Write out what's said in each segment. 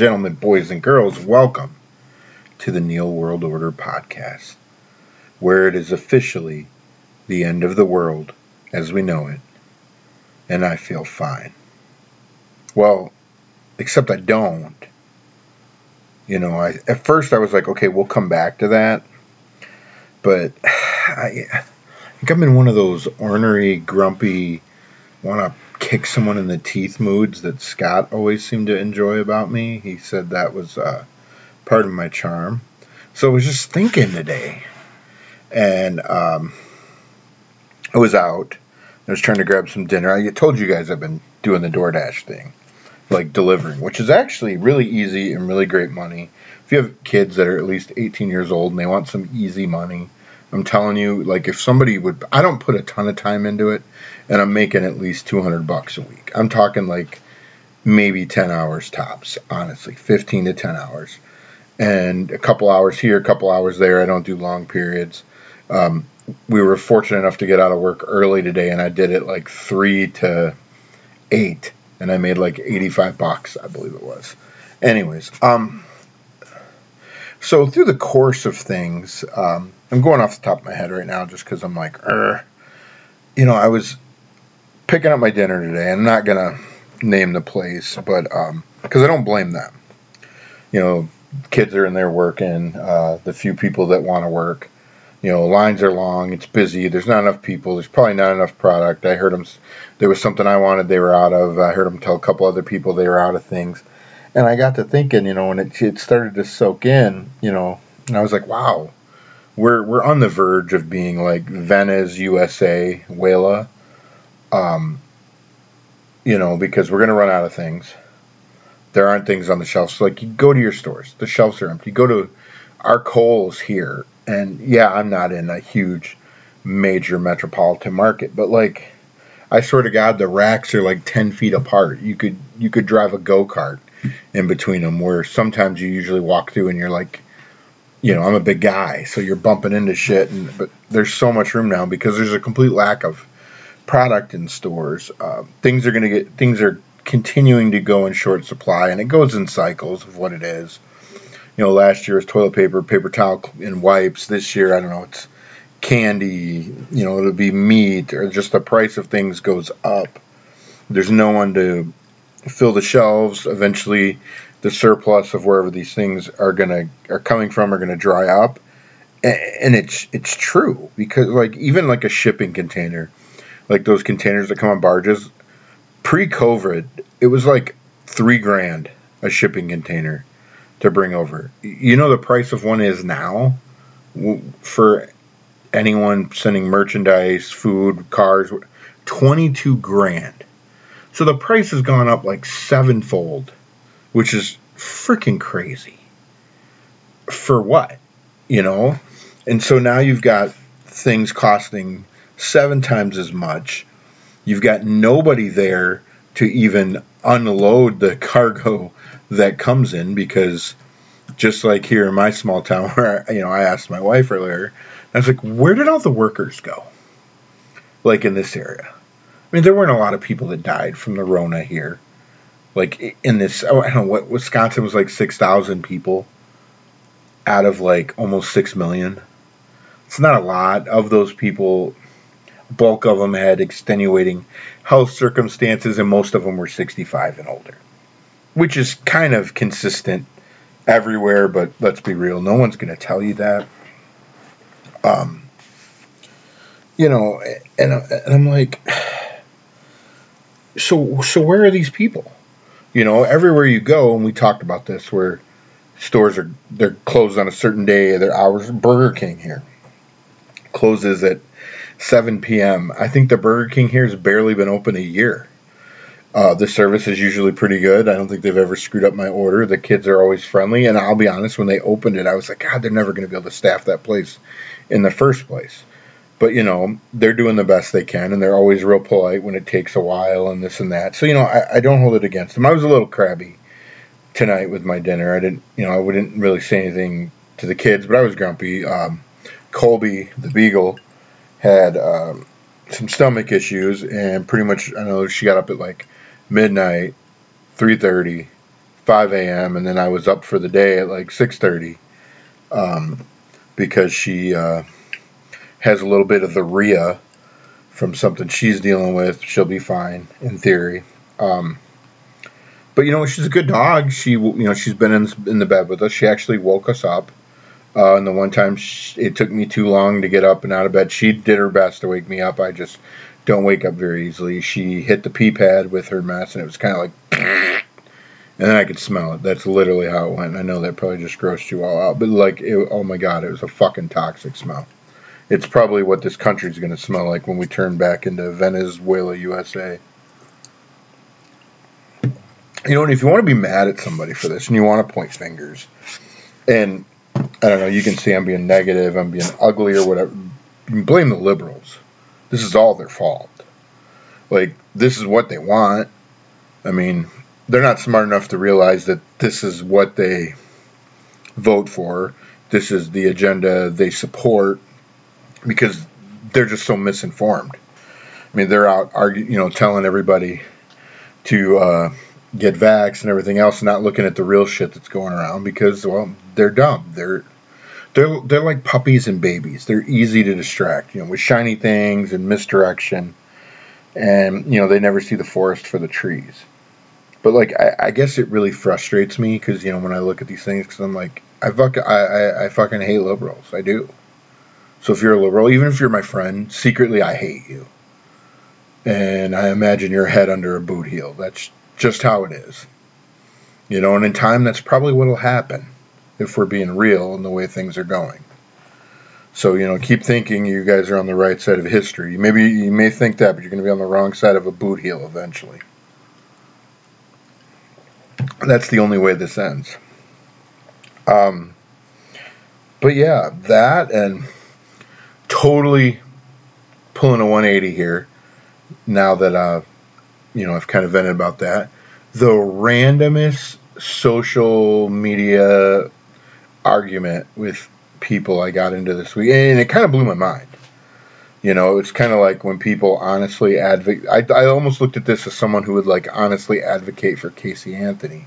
Gentlemen, boys and girls, welcome to the Neil World Order podcast, where it is officially the end of the world as we know it, and I feel fine. Well, except I don't. You know, I at first I was like, okay, we'll come back to that, but I, I think I'm in one of those ornery, grumpy, want to kick someone in the teeth moods that Scott always seemed to enjoy about me. He said that was uh, part of my charm. So I was just thinking today, and um, I was out. I was trying to grab some dinner. I told you guys I've been doing the DoorDash thing, like delivering, which is actually really easy and really great money. If you have kids that are at least 18 years old and they want some easy money, I'm telling you, like if somebody would, I don't put a ton of time into it, and I'm making at least 200 bucks a week. I'm talking like maybe 10 hours tops, honestly, 15 to 10 hours, and a couple hours here, a couple hours there. I don't do long periods. Um, we were fortunate enough to get out of work early today, and I did it like three to eight, and I made like 85 bucks, I believe it was. Anyways, um, so through the course of things, um, I'm going off the top of my head right now just because I'm like, you know, I was picking up my dinner today. I'm not gonna name the place, but because um, I don't blame them. You know, kids are in there working. Uh, the few people that want to work, you know, lines are long. It's busy. There's not enough people. There's probably not enough product. I heard them. There was something I wanted. They were out of. I heard them tell a couple other people they were out of things. And I got to thinking, you know, and it, it started to soak in, you know, and I was like, wow, we're we're on the verge of being like VenezUSAla. Um, you know, because we're gonna run out of things. There aren't things on the shelves. So like you go to your stores, the shelves are empty. You go to our Kohl's here, and yeah, I'm not in a huge major metropolitan market, but like I swear to God, the racks are like ten feet apart. You could you could drive a go kart in between them, where sometimes you usually walk through and you're like you know, I'm a big guy, so you're bumping into shit. And but there's so much room now because there's a complete lack of product in stores. Uh, things are going to get things are continuing to go in short supply, and it goes in cycles of what it is. You know, last year was toilet paper, paper towel, and wipes. This year, I don't know, it's candy. You know, it'll be meat, or just the price of things goes up. There's no one to fill the shelves. Eventually, the surplus of wherever these things are gonna are coming from are gonna dry up, and it's it's true because like even like a shipping container, like those containers that come on barges, pre-COVID, it was like three grand a shipping container to bring over. You know the price of one is now for anyone sending merchandise, food, cars, 22 grand. So the price has gone up like sevenfold which is freaking crazy. For what? You know? And so now you've got things costing seven times as much. You've got nobody there to even unload the cargo that comes in because just like here in my small town where you know I asked my wife earlier, I was like, where did all the workers go? Like in this area. I mean, there weren't a lot of people that died from the Rona here like in this oh, I don't know what Wisconsin was like 6,000 people out of like almost 6 million. It's not a lot of those people bulk of them had extenuating health circumstances and most of them were 65 and older. Which is kind of consistent everywhere, but let's be real, no one's going to tell you that. Um you know, and, and I'm like so so where are these people? You know, everywhere you go, and we talked about this, where stores are they're closed on a certain day, their hours. Burger King here closes at 7 p.m. I think the Burger King here has barely been open a year. Uh, the service is usually pretty good. I don't think they've ever screwed up my order. The kids are always friendly, and I'll be honest, when they opened it, I was like, God, they're never going to be able to staff that place in the first place but you know they're doing the best they can and they're always real polite when it takes a while and this and that. So you know I, I don't hold it against them. I was a little crabby tonight with my dinner. I didn't you know i wouldn't really say anything to the kids but i was grumpy. Um, colby the beagle had um, some stomach issues and pretty much i know she got up at like midnight 3.30 5 a.m. and then I was up for the day at like 6:30 um, because she uh, has a little bit of diarrhea from something she's dealing with. She'll be fine in theory. Um, but you know, she's a good dog. She, you know, she's been in in the bed with us. She actually woke us up. Uh, and the one time she, it took me too long to get up and out of bed, she did her best to wake me up. I just don't wake up very easily. She hit the pee pad with her mess, and it was kind of like, and then I could smell it. That's literally how it went. I know that probably just grossed you all out, but like, it, oh my god, it was a fucking toxic smell. It's probably what this country's going to smell like when we turn back into Venezuela, USA. You know, and if you want to be mad at somebody for this and you want to point fingers, and I don't know, you can see I'm being negative, I'm being ugly or whatever, blame the liberals. This is all their fault. Like, this is what they want. I mean, they're not smart enough to realize that this is what they vote for. This is the agenda they support because they're just so misinformed. I mean, they're out arguing, you know, telling everybody to uh, get vax and everything else, not looking at the real shit that's going around because, well, they're dumb. They're they're they're like puppies and babies. They're easy to distract, you know, with shiny things and misdirection, and you know they never see the forest for the trees. But like, I, I guess it really frustrates me because you know when I look at these things, because I'm like, I fuck, I, I, I fucking hate liberals. I do. So if you're a liberal, even if you're my friend, secretly I hate you. And I imagine your head under a boot heel. That's just how it is. You know, and in time, that's probably what'll happen if we're being real in the way things are going. So, you know, keep thinking you guys are on the right side of history. Maybe you may think that, but you're going to be on the wrong side of a boot heel eventually. That's the only way this ends. Um, but yeah, that and totally pulling a 180 here now that uh, you know I've kind of vented about that. The randomest social media argument with people I got into this week, and it kind of blew my mind. You know, it's kind of like when people honestly advocate. I, I almost looked at this as someone who would like honestly advocate for Casey Anthony.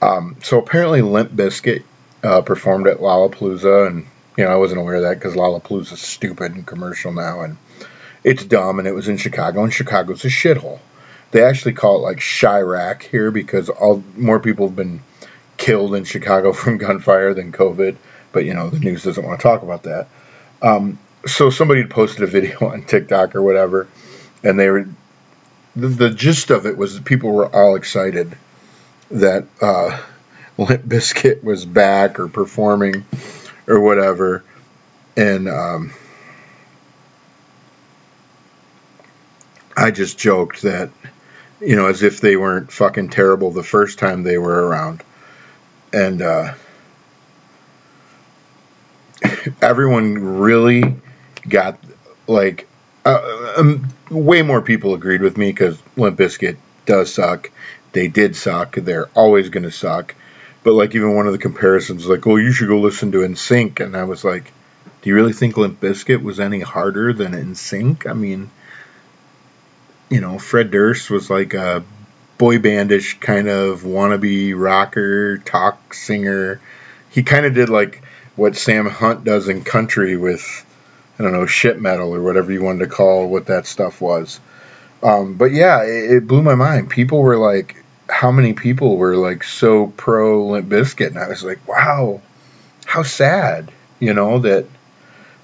Um, so apparently, Limp Bizkit uh, performed at Lollapalooza, and you know I wasn't aware of that because Lollapalooza's stupid and commercial now, and it's dumb. And it was in Chicago, and Chicago's a shithole. They actually call it like Chiraq here because all more people have been killed in Chicago from gunfire than COVID. But you know the news doesn't want to talk about that. Um, so somebody had posted a video on TikTok or whatever, and they were the, the gist of it was that people were all excited that uh, Limp Bizkit was back or performing or whatever, and um, I just joked that you know as if they weren't fucking terrible the first time they were around, and uh, everyone really got like uh, um, way more people agreed with me because Limp Bizkit does suck. They did suck. They're always going to suck. But like even one of the comparisons, like, oh, you should go listen to NSYNC, and I was like, do you really think Limp Bizkit was any harder than NSYNC? I mean, you know, Fred Durst was like a boy bandish kind of wannabe rocker, talk singer. He kind of did like what Sam Hunt does in country with, I don't know, shit metal or whatever you wanted to call what that stuff was. Um, but yeah, it, it blew my mind. People were like, how many people were like so pro Limp Bizkit, and I was like, wow, how sad, you know, that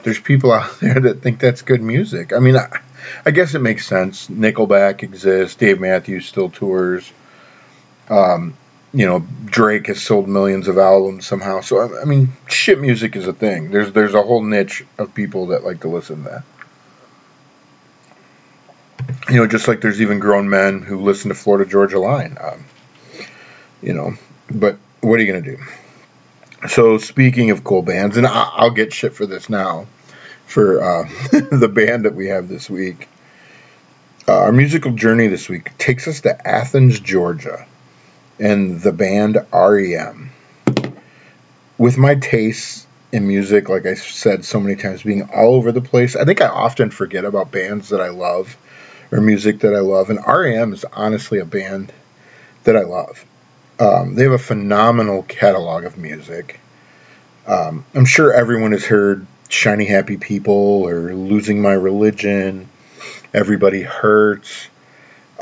there's people out there that think that's good music. I mean, I, I guess it makes sense. Nickelback exists. Dave Matthews still tours. Um, you know, Drake has sold millions of albums somehow. So I mean, shit music is a thing. There's there's a whole niche of people that like to listen to that you know, just like there's even grown men who listen to Florida Georgia Line. Um, you know, but what are you going to do? So speaking of cool bands, and I'll get shit for this now, for uh, the band that we have this week. Uh, our musical journey this week takes us to Athens, Georgia, and the band REM. With my tastes in music, like I said so many times, being all over the place, I think I often forget about bands that I love or music that I love. And REM is honestly a band that I love. Um, they have a phenomenal catalog of music. Um, I'm sure everyone has heard Shiny Happy People or Losing My Religion, Everybody Hurts.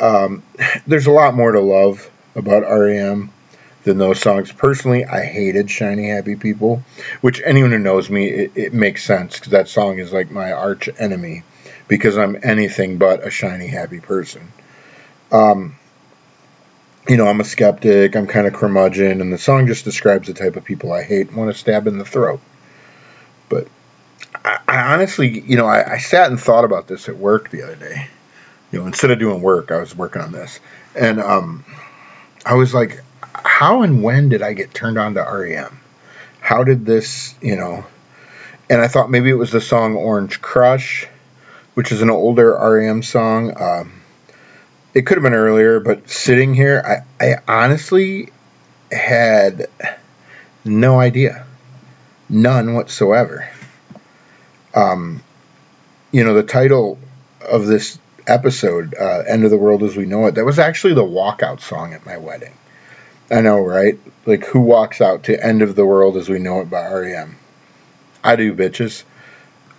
Um, there's a lot more to love about REM than those songs. Personally, I hated Shiny Happy People, which anyone who knows me, it, it makes sense because that song is like my arch enemy because I'm anything but a shiny happy person. Um, you know, I'm a skeptic, I'm kind of curmudgeon, and the song just describes the type of people I hate and want to stab in the throat. But I, I honestly, you know, I, I sat and thought about this at work the other day. You know, instead of doing work, I was working on this. And um, I was like, how and when did I get turned on to REM? How did this, you know? And I thought maybe it was the song Orange Crush, which is an older REM song. Um, it could have been earlier, but sitting here, I, I honestly had no idea, none whatsoever. Um, you know, the title of this episode, uh, "End of the World as We Know It," that was actually the walkout song at my wedding. I know, right? Like, who walks out to "End of the World as We Know It" by REM? I do, bitches.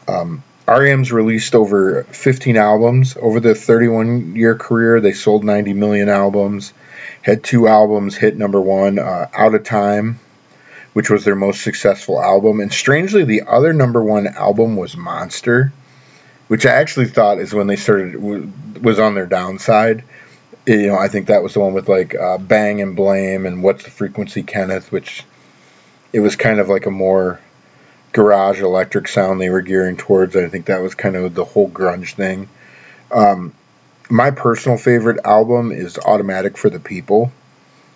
Um, REM's released over 15 albums. Over the 31 year career, they sold 90 million albums, had two albums hit number one uh, Out of Time, which was their most successful album. And strangely, the other number one album was Monster, which I actually thought is when they started, was on their downside. You know, I think that was the one with like uh, Bang and Blame and What's the Frequency, Kenneth, which it was kind of like a more garage electric sound they were gearing towards. I think that was kind of the whole grunge thing. Um, my personal favorite album is Automatic for the People,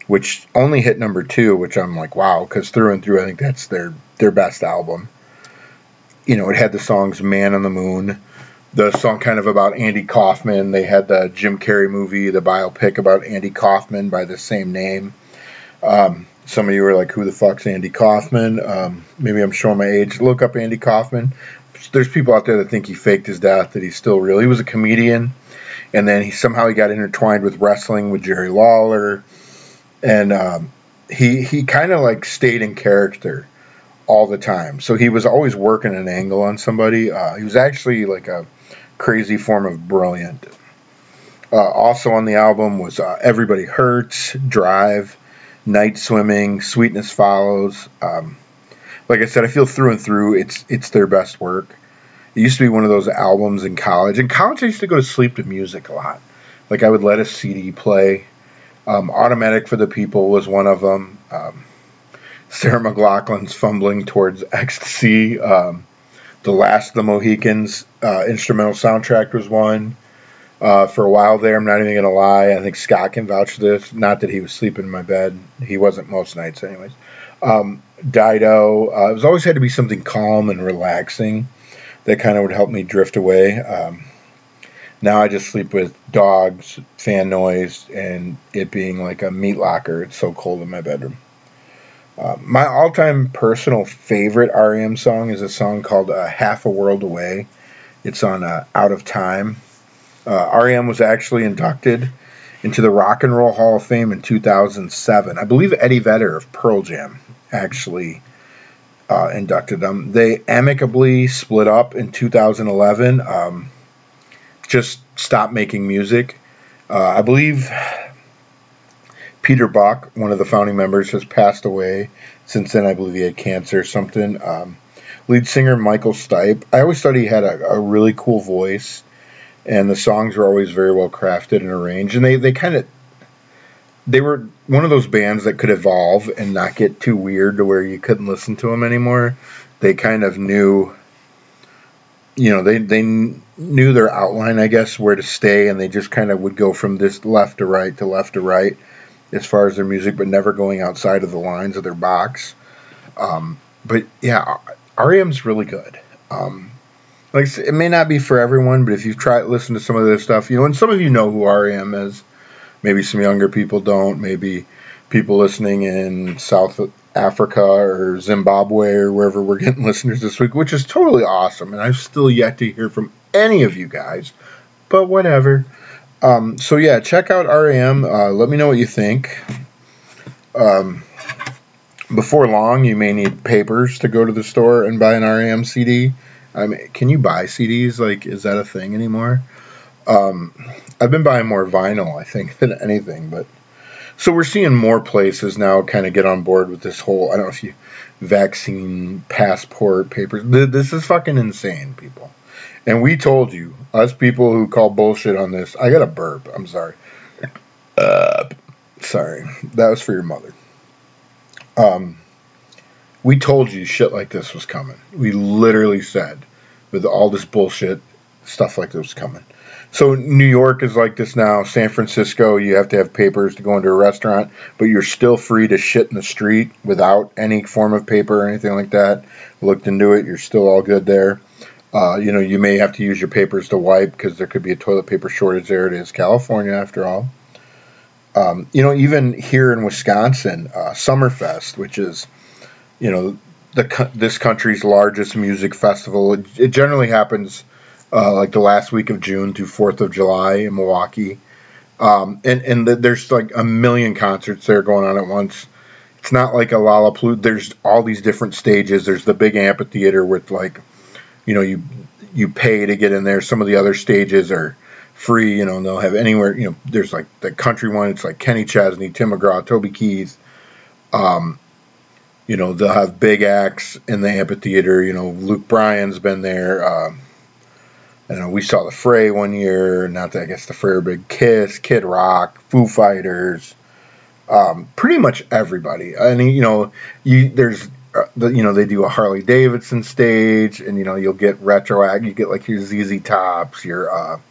which only hit number two, which I'm like, wow, because through and through, I think that's their their best album. You know, it had the songs "Man on the Moon," the song kind of about Andy Kaufman. They had the Jim Carrey movie, the biopic about Andy Kaufman by the same name. Um, some of you are like, who the fuck's Andy Kaufman? Um, maybe I'm showing my age. Look up Andy Kaufman. There's people out there that think he faked his death, that he's still real. He was a comedian, and then he somehow he got intertwined with wrestling with Jerry Lawler, and um, he he kind of like stayed in character all the time. So he was always working an angle on somebody. Uh, he was actually like a crazy form of brilliant. Uh, also on the album was uh, Everybody Hurts, Drive, Nightswimming, sweetness follows. Um, like I said, I feel through and through it's it's their best work. It used to be one of those albums in college. In college, I used to go to sleep to music a lot. Like I would let a CD play. Um, Automatic for the People was one of them. Um, Sarah McLachlan's Fumbling Towards Ecstasy. Um, the Last of the Mohicans uh, instrumental soundtrack was one uh, for a while there. I'm not even going to lie. I think Scott can vouch for this. Not that he was sleeping in my bed. He wasn't most nights, anyways. Um, Dido. Uh, it was always had to be something calm and relaxing that kind of would help me drift away. Um, now I just sleep with dogs, fan noise, and it being like a meat locker. It's so cold in my bedroom. Uh, my all-time personal favorite REM song is a song called uh, "Half a World Away." It's on uh, "Out of Time." Uh, REM was actually inducted into the Rock and Roll Hall of Fame in 2007. I believe Eddie Vedder of Pearl Jam actually uh, inducted them. They amicably split up in 2011. Um, just stopped making music. Uh, I believe Peter Buck, one of the founding members, has passed away. Since then, I believe he had cancer or something. Um, lead singer Michael Stipe. I always thought he had a, a really cool voice and the songs were always very well crafted and arranged. And they they kind of they were one of those bands that could evolve and not get too weird to where you couldn't listen to them anymore. They kind of knew, you know, they they knew their outline, I guess, where to stay, and they just kind of would go from this left to right to left to right as far as their music, but never going outside of the lines of their box. Um, but yeah, REM's really good. Um, like it may not be for everyone, but if you've tried listen to some of their stuff, you know, and some of you know who REM is. Maybe some younger people don't. Maybe people listening in South Africa or Zimbabwe or wherever we're getting listeners this week, which is totally awesome. And I've still yet to hear from any of you guys, but whatever. Um, so yeah, check out REM. Uh, let me know what you think. Um, before long, you may need papers to go to the store and buy an REM CD. I mean, can you buy CDs? Like, is that a thing anymore? Um, I've been buying more vinyl, I think, than anything. But so we're seeing more places now kind of get on board with this whole. I don't know if you vaccine passport papers. This is fucking insane, people. And we told you, us people who call bullshit on this. I got a burp. I'm sorry. Uh, sorry. That was for your mother. Um, we told you shit like this was coming. We literally said, with all this bullshit, stuff like this was coming. So New York is like this now. San Francisco, you have to have papers to go into a restaurant, but you're still free to shit in the street without any form of paper or anything like that. Looked into it. You're still all good there. Uh, you know, you may have to use your papers to wipe because there could be a toilet paper shortage there. It is California, after all. Um, you know, even here in Wisconsin, uh, Summerfest, which is, you know, the this country's largest music festival. It, it generally happens uh, like the last week of June through Fourth of July in Milwaukee, um, and and the, there's like a million concerts there going on at once. It's not like a Lollapalooza. There's all these different stages. There's the big amphitheater with like, you know, you you pay to get in there. Some of the other stages are free, you know, and they'll have anywhere, you know, there's like the country one, it's like Kenny Chesney, Tim McGraw, Toby Keith. Um, you know, they'll have big acts in the amphitheater. You know, Luke Bryan's been there. Uh, I know we saw the Fray one year. Not that I guess the Fray big. Kiss, Kid Rock, Foo Fighters, um, pretty much everybody. Mean, you know, you there's uh, the, you know they do a Harley Davidson stage, and you know you'll get retro act. You get like your ZZ Tops, your uh,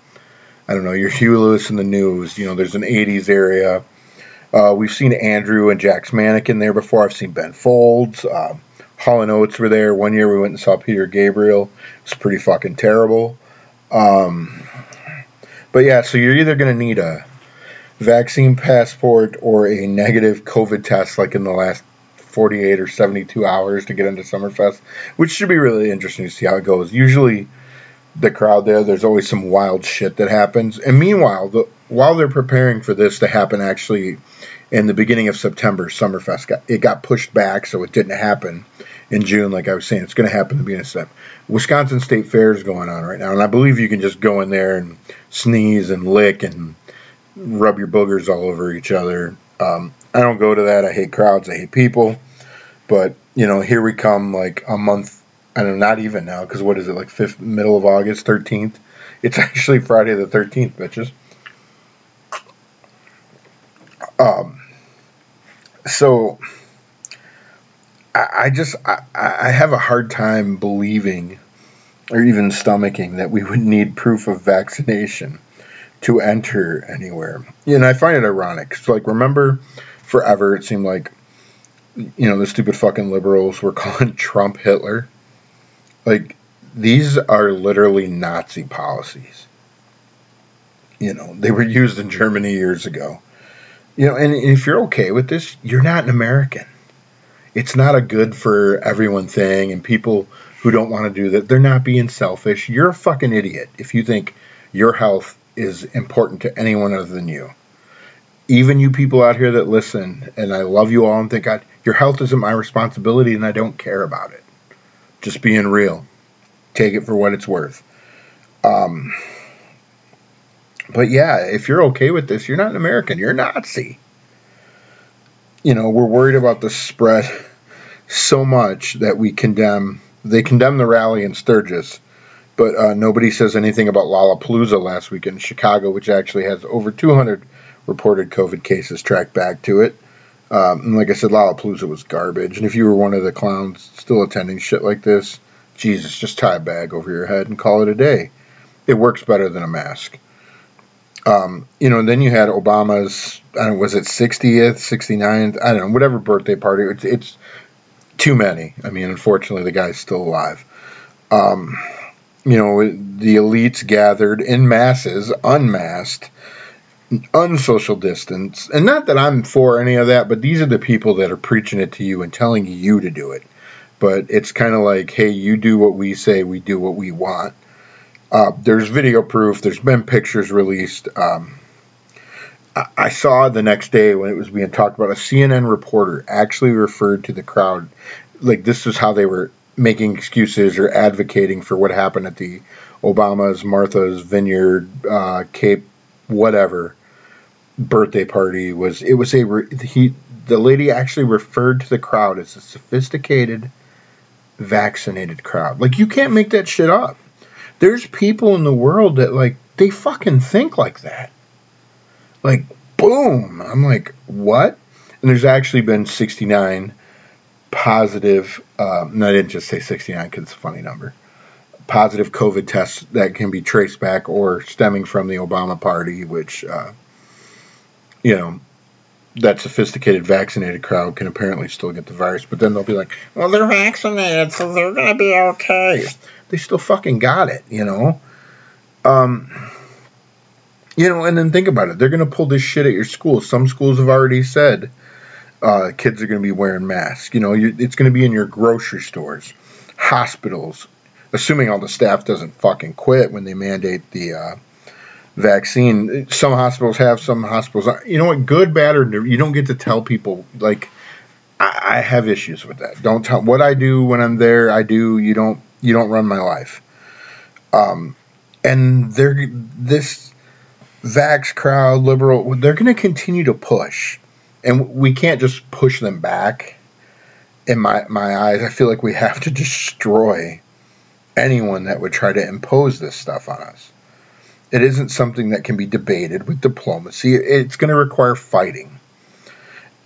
I don't know, your Huey Lewis and the News. You know, there's an 80s area. Uh, we've seen Andrew and Jack's Mannequin there before. I've seen Ben Folds. Uh, Hall and Oates were there. One year we went and saw Peter Gabriel. It's pretty fucking terrible. Um, but yeah, so you're either going to need a vaccine passport or a negative COVID test, like in the last 48 or 72 hours to get into Summerfest, which should be really interesting to see how it goes. Usually, the crowd there. There's always some wild shit that happens. And meanwhile, the, while they're preparing for this to happen, actually, in the beginning of September, Summerfest got it got pushed back, so it didn't happen in June. Like I was saying, it's going to happen in the beginning of September. Wisconsin State Fair is going on right now, and I believe you can just go in there and sneeze and lick and rub your boogers all over each other. Um, I don't go to that. I hate crowds. I hate people. But you know, here we come, like a month I don't even now, because what is it, like fifth, middle of August, 13th? It's actually Friday the 13th, bitches. Um, so I, I just I, I have a hard time believing or even stomaching that we would need proof of vaccination to enter anywhere. And I find it ironic. So like remember forever it seemed like you know the stupid fucking liberals were calling Trump Hitler like, these are literally Nazi policies. You know, they were used in Germany years ago. You know, and if you're okay with this, you're not an American. It's not a good for everyone thing, and people who don't want to do that, they're not being selfish. You're a fucking idiot if you think your health is important to anyone other than you. Even you people out here that listen, and I love you all and think God, your health isn't my responsibility and I don't care about it. Just being real. Take it for what it's worth. Um, but yeah, if you're okay with this, you're not an American. You're a Nazi. You know, we're worried about the spread so much that we condemn. They condemn the rally in Sturgis, but uh, nobody says anything about Lollapalooza last week in Chicago, which actually has over 200 reported COVID cases tracked back to it. Um, and like I said, Lollapalooza was garbage. And if you were one of the clowns still attending shit like this, Jesus, just tie a bag over your head and call it a day. It works better than a mask. Um, you know, and then you had Obama's, I don't know, was it 60th, 69th? I don't know, whatever birthday party. It's, it's too many. I mean, unfortunately, the guy's still alive. Um, you know, the elites gathered in masses, unmasked, unsocial distance. And not that I'm for any of that, but these are the people that are preaching it to you and telling you to do it. But it's kind of like, hey, you do what we say, we do what we want. Uh, there's video proof. There's been pictures released. Um, I saw the next day when it was being talked about, a CNN reporter actually referred to the crowd like this is how they were making excuses or advocating for what happened at the Obama's, Martha's Vineyard, uh, Cape, whatever birthday party was. It was a he. The lady actually referred to the crowd as a sophisticated, vaccinated crowd. Like you can't make that shit up. There's people in the world that like they fucking think like that. Like boom. I'm like what? And there's actually been 69 positive. Um, no, I didn't just say 69 because it's a funny number. Positive COVID tests that can be traced back or stemming from the Obama party, which, uh, you know, that sophisticated vaccinated crowd can apparently still get the virus, but then they'll be like, well, they're vaccinated, so they're going to be okay. They still fucking got it, you know? Um, you know, and then think about it. They're going to pull this shit at your school. Some schools have already said uh, kids are going to be wearing masks. You know, you, it's going to be in your grocery stores, hospitals, assuming all the staff doesn't fucking quit when they mandate the uh, vaccine. Some hospitals have, some hospitals, you know what, good, bad, or you don't get to tell people like. I, I have issues with that. Don't tell what I do when I'm there. I do. You don't. You don't run my life. Um, and they're this vax crowd, liberal. They're going to continue to push and we can't just push them back. In my my eyes, I feel like we have to destroy anyone that would try to impose this stuff on us. It isn't something that can be debated with diplomacy. It's going to require fighting.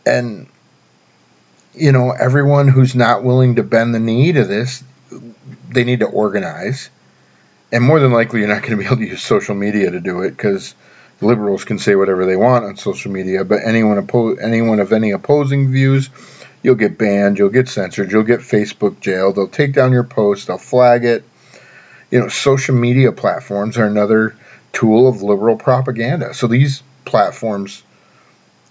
And you know, everyone who's not willing to bend the knee to this, they need to organize. And more than likely, you're not going to be able to use social media to do it because liberals can say whatever they want on social media, but anyone oppo- anyone of any opposing views, you'll get banned, you'll get censored, you'll get Facebook jail. They'll take down your post, they'll flag it. You know, social media platforms are another tool of liberal propaganda. So these platforms,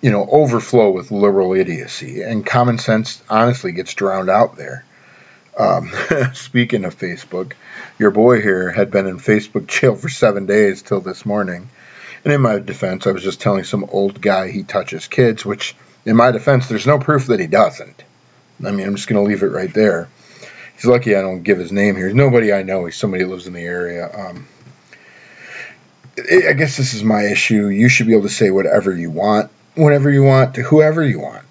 you know, overflow with liberal idiocy, and common sense honestly gets drowned out there. Um, speaking of Facebook, your boy here had been in Facebook jail for seven days till this morning and in my defense, I was just telling some old guy he touches kids, which, in my defense, there's no proof that he doesn't. I mean, I'm just going to leave it right there. He's lucky I don't give his name here. Nobody I know. He's somebody who lives in the area. Um, I guess this is my issue. You should be able to say whatever you want, whenever you want, to whoever you want.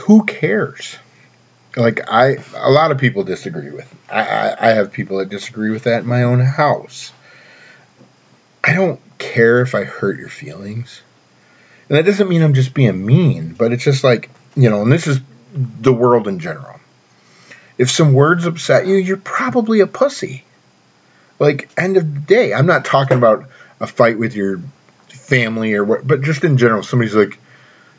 Who cares? Like I, a lot of people disagree with. I, I, I have people that disagree with that in my own house. I don't care if I hurt your feelings. And that doesn't mean I'm just being mean, but it's just like, you know, and this is the world in general. If some words upset you, you're probably a pussy. Like, end of the day. I'm not talking about a fight with your family or what, but just in general, somebody's like,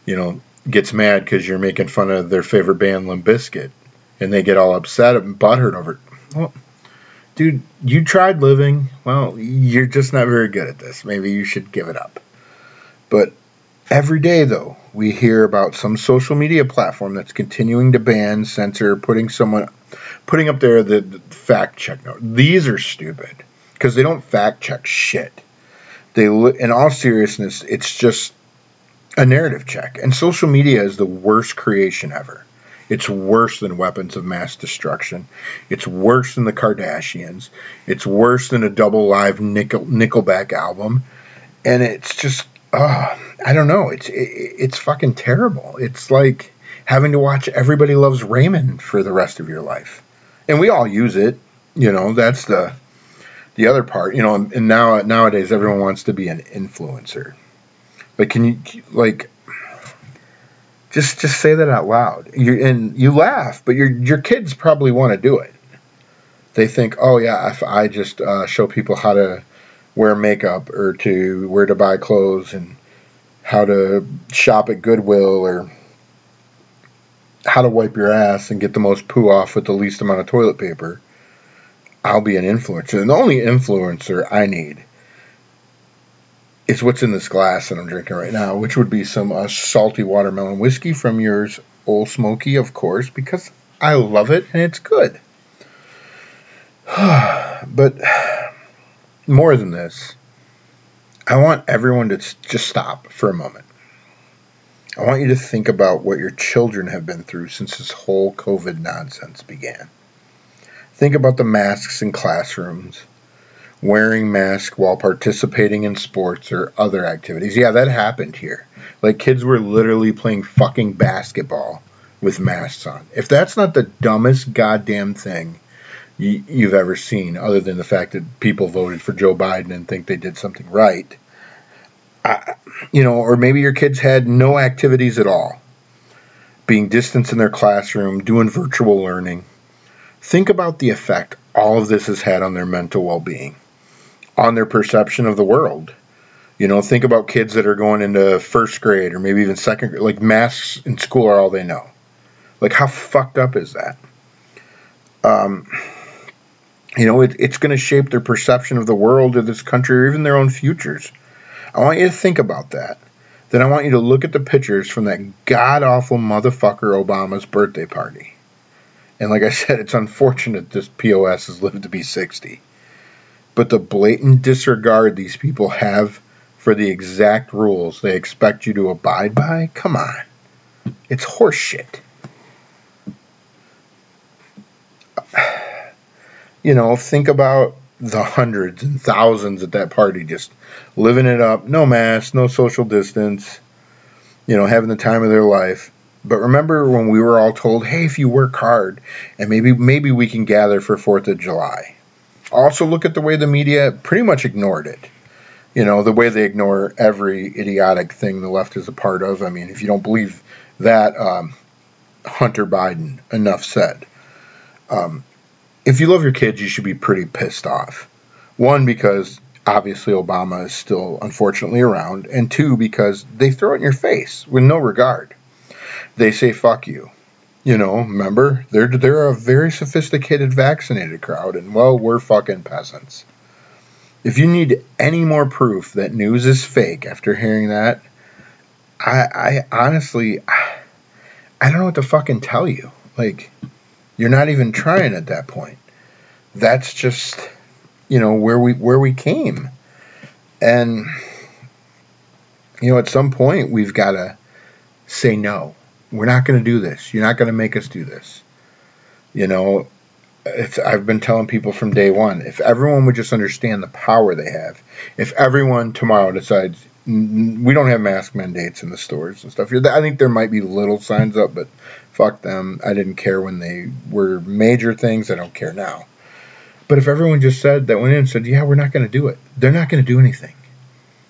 you know, gets mad because you're making fun of their favorite band, Limp Bizkit, and they get all upset and butthurt over it. Well, dude, you tried living. Well, you're just not very good at this. Maybe you should give it up. But every day, though, we hear about some social media platform that's continuing to ban, censor, putting someone, putting up there the, the fact check note. These are stupid because they don't fact check shit. They, in all seriousness, it's just a narrative check. And social media is the worst creation ever. It's worse than weapons of mass destruction. It's worse than the Kardashians. It's worse than a double live Nickel, Nickelback album. And it's just, uh, I don't know. It's it, it's fucking terrible. It's like having to watch Everybody Loves Raymond for the rest of your life. And we all use it. You know, that's the the other part. You know, and now nowadays everyone wants to be an influencer. But can you like just just say that out loud. You and you laugh, but your your kids probably want to do it. They think, oh yeah, if I just uh, show people how to wear makeup or to where to buy clothes and how to shop at Goodwill or how to wipe your ass and get the most poo off with the least amount of toilet paper, I'll be an influencer. And the only influencer I need is what's in this glass that I'm drinking right now, which would be some uh, salty watermelon whiskey from yours, Ole Smoky, of course, because I love it and it's good. but more than this, I want everyone to just stop for a moment. I want you to think about what your children have been through since this whole COVID nonsense began. Think about the masks in classrooms, wearing masks while participating in sports or other activities. Yeah, that happened here. Like kids were literally playing fucking basketball with masks on. If that's not the dumbest goddamn thing you, have ever seen, other than the fact that people voted for Joe Biden and think they did something right, I, you know, or maybe your kids had no activities at all, being distanced in their classroom, doing virtual learning. Think about the effect all of this has had on their mental well being, on their perception of the world. You know, think about kids that are going into first grade or maybe even second grade. Like masks in school are all they know. Like, how fucked up is that? Um, you know, it, it's going to shape their perception of the world or this country or even their own futures. I want you to think about that. Then I want you to look at the pictures from that god awful motherfucker Obama's birthday party. And like I said, it's unfortunate this POS has lived to be 60. But the blatant disregard these people have for the exact rules they expect you to abide by, come on. It's horseshit. You know, think about the hundreds and thousands at that party just living it up, no mask, no social distance, you know, having the time of their life. But remember when we were all told, "Hey, if you work hard, and maybe maybe we can gather for 4th of July." Also look at the way the media pretty much ignored it. You know, the way they ignore every idiotic thing the left is a part of. I mean, if you don't believe that, um, Hunter Biden, enough said. Um, if you love your kids, you should be pretty pissed off. One, because obviously Obama is still unfortunately around, and two, because they throw it in your face with no regard. They say fuck you. You know, remember, they're they're a very sophisticated vaccinated crowd, and well, we're fucking peasants. If you need any more proof that news is fake after hearing that, I, I honestly, I don't know what to fucking tell you. Like, you're not even trying at that point. That's just you know where we where we came. And you know at some point we've got to say no. We're not going to do this. You're not going to make us do this. You know, it's, I've been telling people from day one if everyone would just understand the power they have, if everyone tomorrow decides we don't have mask mandates in the stores and stuff, I think there might be little signs up, but fuck them. I didn't care when they were major things. I don't care now. But if everyone just said that went in and said, yeah, we're not going to do it, they're not going to do anything.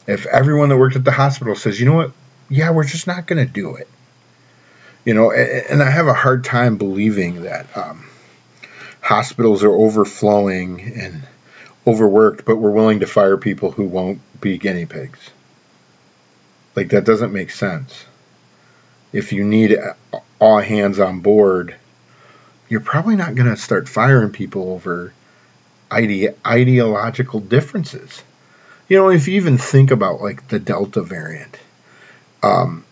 If everyone that worked at the hospital says, you know what, yeah, we're just not going to do it. You know, and I have a hard time believing that um, hospitals are overflowing and overworked, but we're willing to fire people who won't be guinea pigs. Like, that doesn't make sense. If you need all hands on board, you're probably not going to start firing people over ide- ideological differences. You know, if you even think about like the Delta variant, um,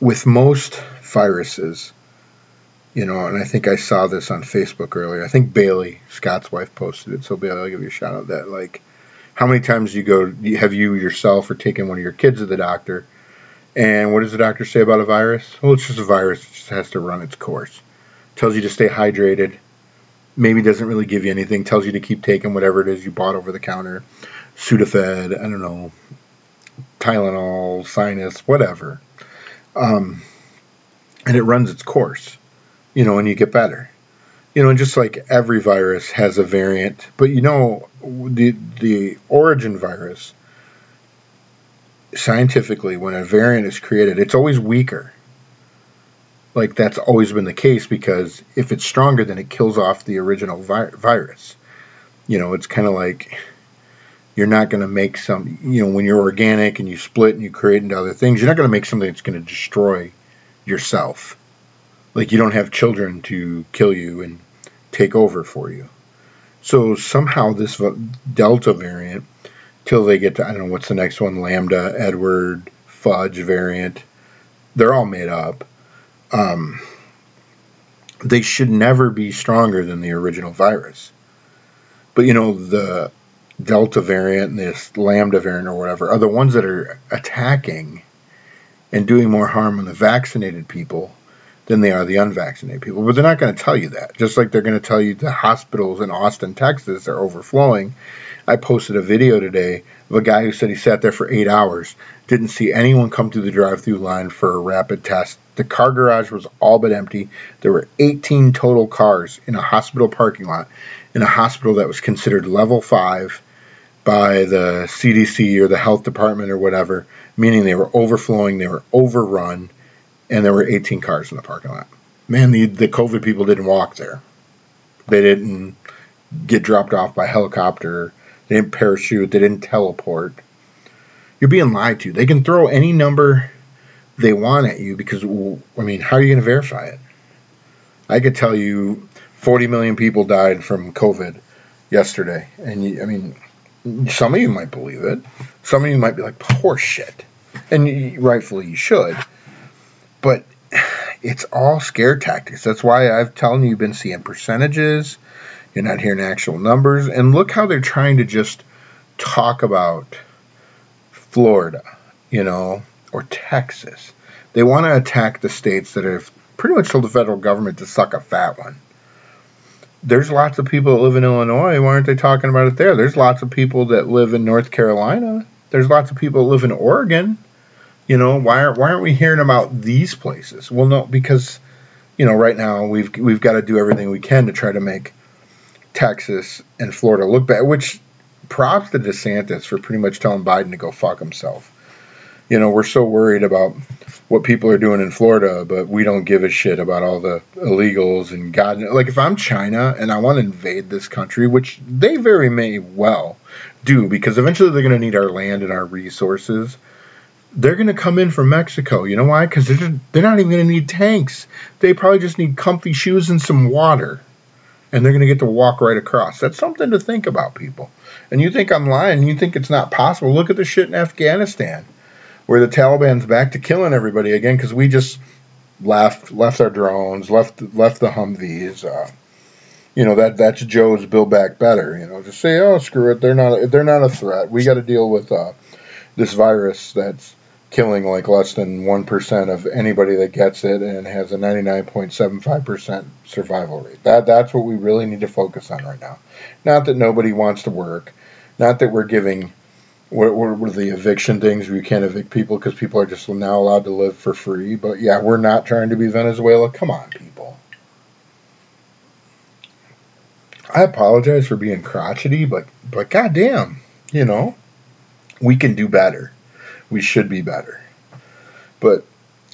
with most viruses, you know, and I think I saw this on Facebook earlier. I think Bailey, Scott's wife, posted it. So Bailey, I'll give you a shout out that like, how many times you go? Have you yourself or taken one of your kids to the doctor? And what does the doctor say about a virus? Well, it's just a virus. It just has to run its course. Tells you to stay hydrated. Maybe doesn't really give you anything. Tells you to keep taking whatever it is you bought over the counter. Sudafed, I don't know, Tylenol, sinus, whatever. Um, and it runs its course, you know, and you get better. You know, and just like every virus has a variant, but you know, the the origin virus scientifically, when a variant is created, it's always weaker. Like that's always been the case because if it's stronger, then it kills off the original vi- virus. You know, it's kind of like you're not going to make some, you know, when you're organic and you split and you create into other things, you're not going to make something that's going to destroy yourself. Like you don't have children to kill you and take over for you. So somehow this Delta variant till they get to I don't know what's the next one, Lambda, Edward, Fudge variant. They're all made up. Um, they should never be stronger than the original virus. But you know the Delta variant and this Lambda variant or whatever are the ones that are attacking and doing more harm on the vaccinated people than they are the unvaccinated people. But they're not going to tell you that. Just like they're going to tell you the hospitals in Austin, Texas are overflowing. I posted a video today of a guy who said he sat there for eight hours, didn't see anyone come through the drive through line for a rapid test. The car garage was all but empty. There were 18 total cars in a hospital parking lot, in a hospital that was considered level five by the CDC or the health department or whatever, meaning they were overflowing, they were overrun and there were 18 cars in the parking lot. Man, the, the COVID people didn't walk there. They didn't get dropped off by helicopter. They didn't parachute. They didn't teleport. You're being lied to. They can throw any number they want at you because, I mean, how are you going to verify it? I could tell you 40 million people died from COVID yesterday. And, you, I mean, some of you might believe it. Some of you might be like, poor shit. And rightfully you should but it's all scare tactics. That's why I've telling you, you've been seeing percentages. You're not hearing actual numbers. And look how they're trying to just talk about Florida, you know, or Texas. They want to attack the states that have pretty much told the federal government to suck a fat one. There's lots of people that live in Illinois. Why aren't they talking about it there? There's lots of people that live in North Carolina. There's lots of people that live in Oregon. You know, why aren't why aren't we hearing about these places? Well, no, because you know, right now we've we've got to do everything we can to try to make Texas and Florida look bad. Which props to DeSantis for pretty much telling Biden to go fuck himself. You know, we're so worried about what people are doing in Florida, but we don't give a shit about all the illegals and God. Like, if I'm China and I want to invade this country, which they very may well do, because eventually they're going to need our land and our resources they're going to come in from Mexico. You know why? Because they're, they're not even going to need tanks. They probably just need comfy shoes and some water. And they're going to get to walk right across. That's something to think about, people. And you think I'm lying. You think it's not possible. Look at the shit in Afghanistan, where the Taliban's back to killing everybody again because we just left left our drones, left left the Humvees. Uh, you know that that's Joe's Build Back Better. You know, just say, oh screw it, they're not they're not a threat. We got to deal with uh, this virus that's killing like less than 1% of anybody that gets it and has a 99.75% survival rate. That that's what we really need to focus on right now. Not that nobody wants to work, not that we're giving what, what are the eviction things we can't evict people because people are just now allowed to live for free. But yeah, we're not trying to be Venezuela. Come on, people. I apologize for being crotchety, but but goddamn, you know, we can do better we should be better. But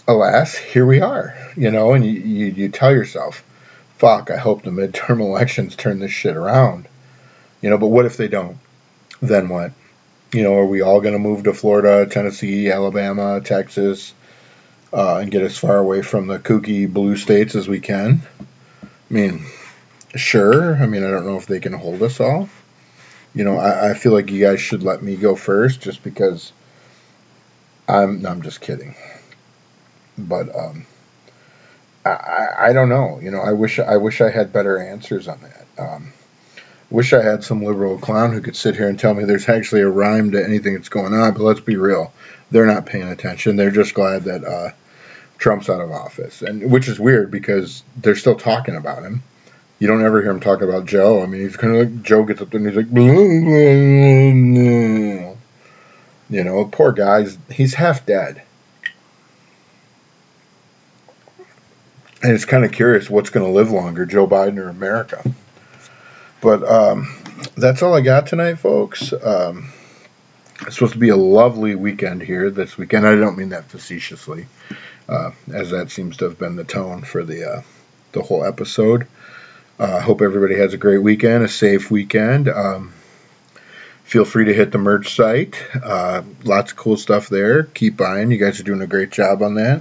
alas, here we are, you know, and you, you, you tell yourself, fuck, I hope the midterm elections turn this shit around. You know, but what if they don't? Then what? You know, are we all going to move to Florida, Tennessee, Alabama, Texas, uh, and get as far away from the kooky blue states as we can? I mean, sure. I mean, I don't know if they can hold us all. You know, I, I feel like you guys should let me go first just because I'm no, I'm just kidding. But um, I, I don't know. You know, I wish I wish I had better answers on that. Um, wish I had some liberal clown who could sit here and tell me there's actually a rhyme to anything that's going on. But let's be real, they're not paying attention. They're just glad that uh, Trump's out of office, and which is weird because they're still talking about him. You don't ever hear him talk about Joe. I mean, he's kind of like Joe gets up there and he's like. You know, poor guy's he's half dead. And it's kind of curious what's going to live longer, Joe Biden or America. But um, that's all I got tonight, folks. Um, it's supposed to be a lovely weekend here this weekend. I don't mean that facetiously, uh, as that seems to have been the tone for the uh, the whole episode. I uh, hope everybody has a great weekend, a safe weekend. Um, feel free to hit the merch site. Uh, lots of cool stuff there. Keep buying. You guys are doing a great job on that.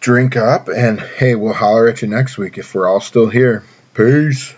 Drink up, and hey, we'll holler at you next week if we're all still here. Peace.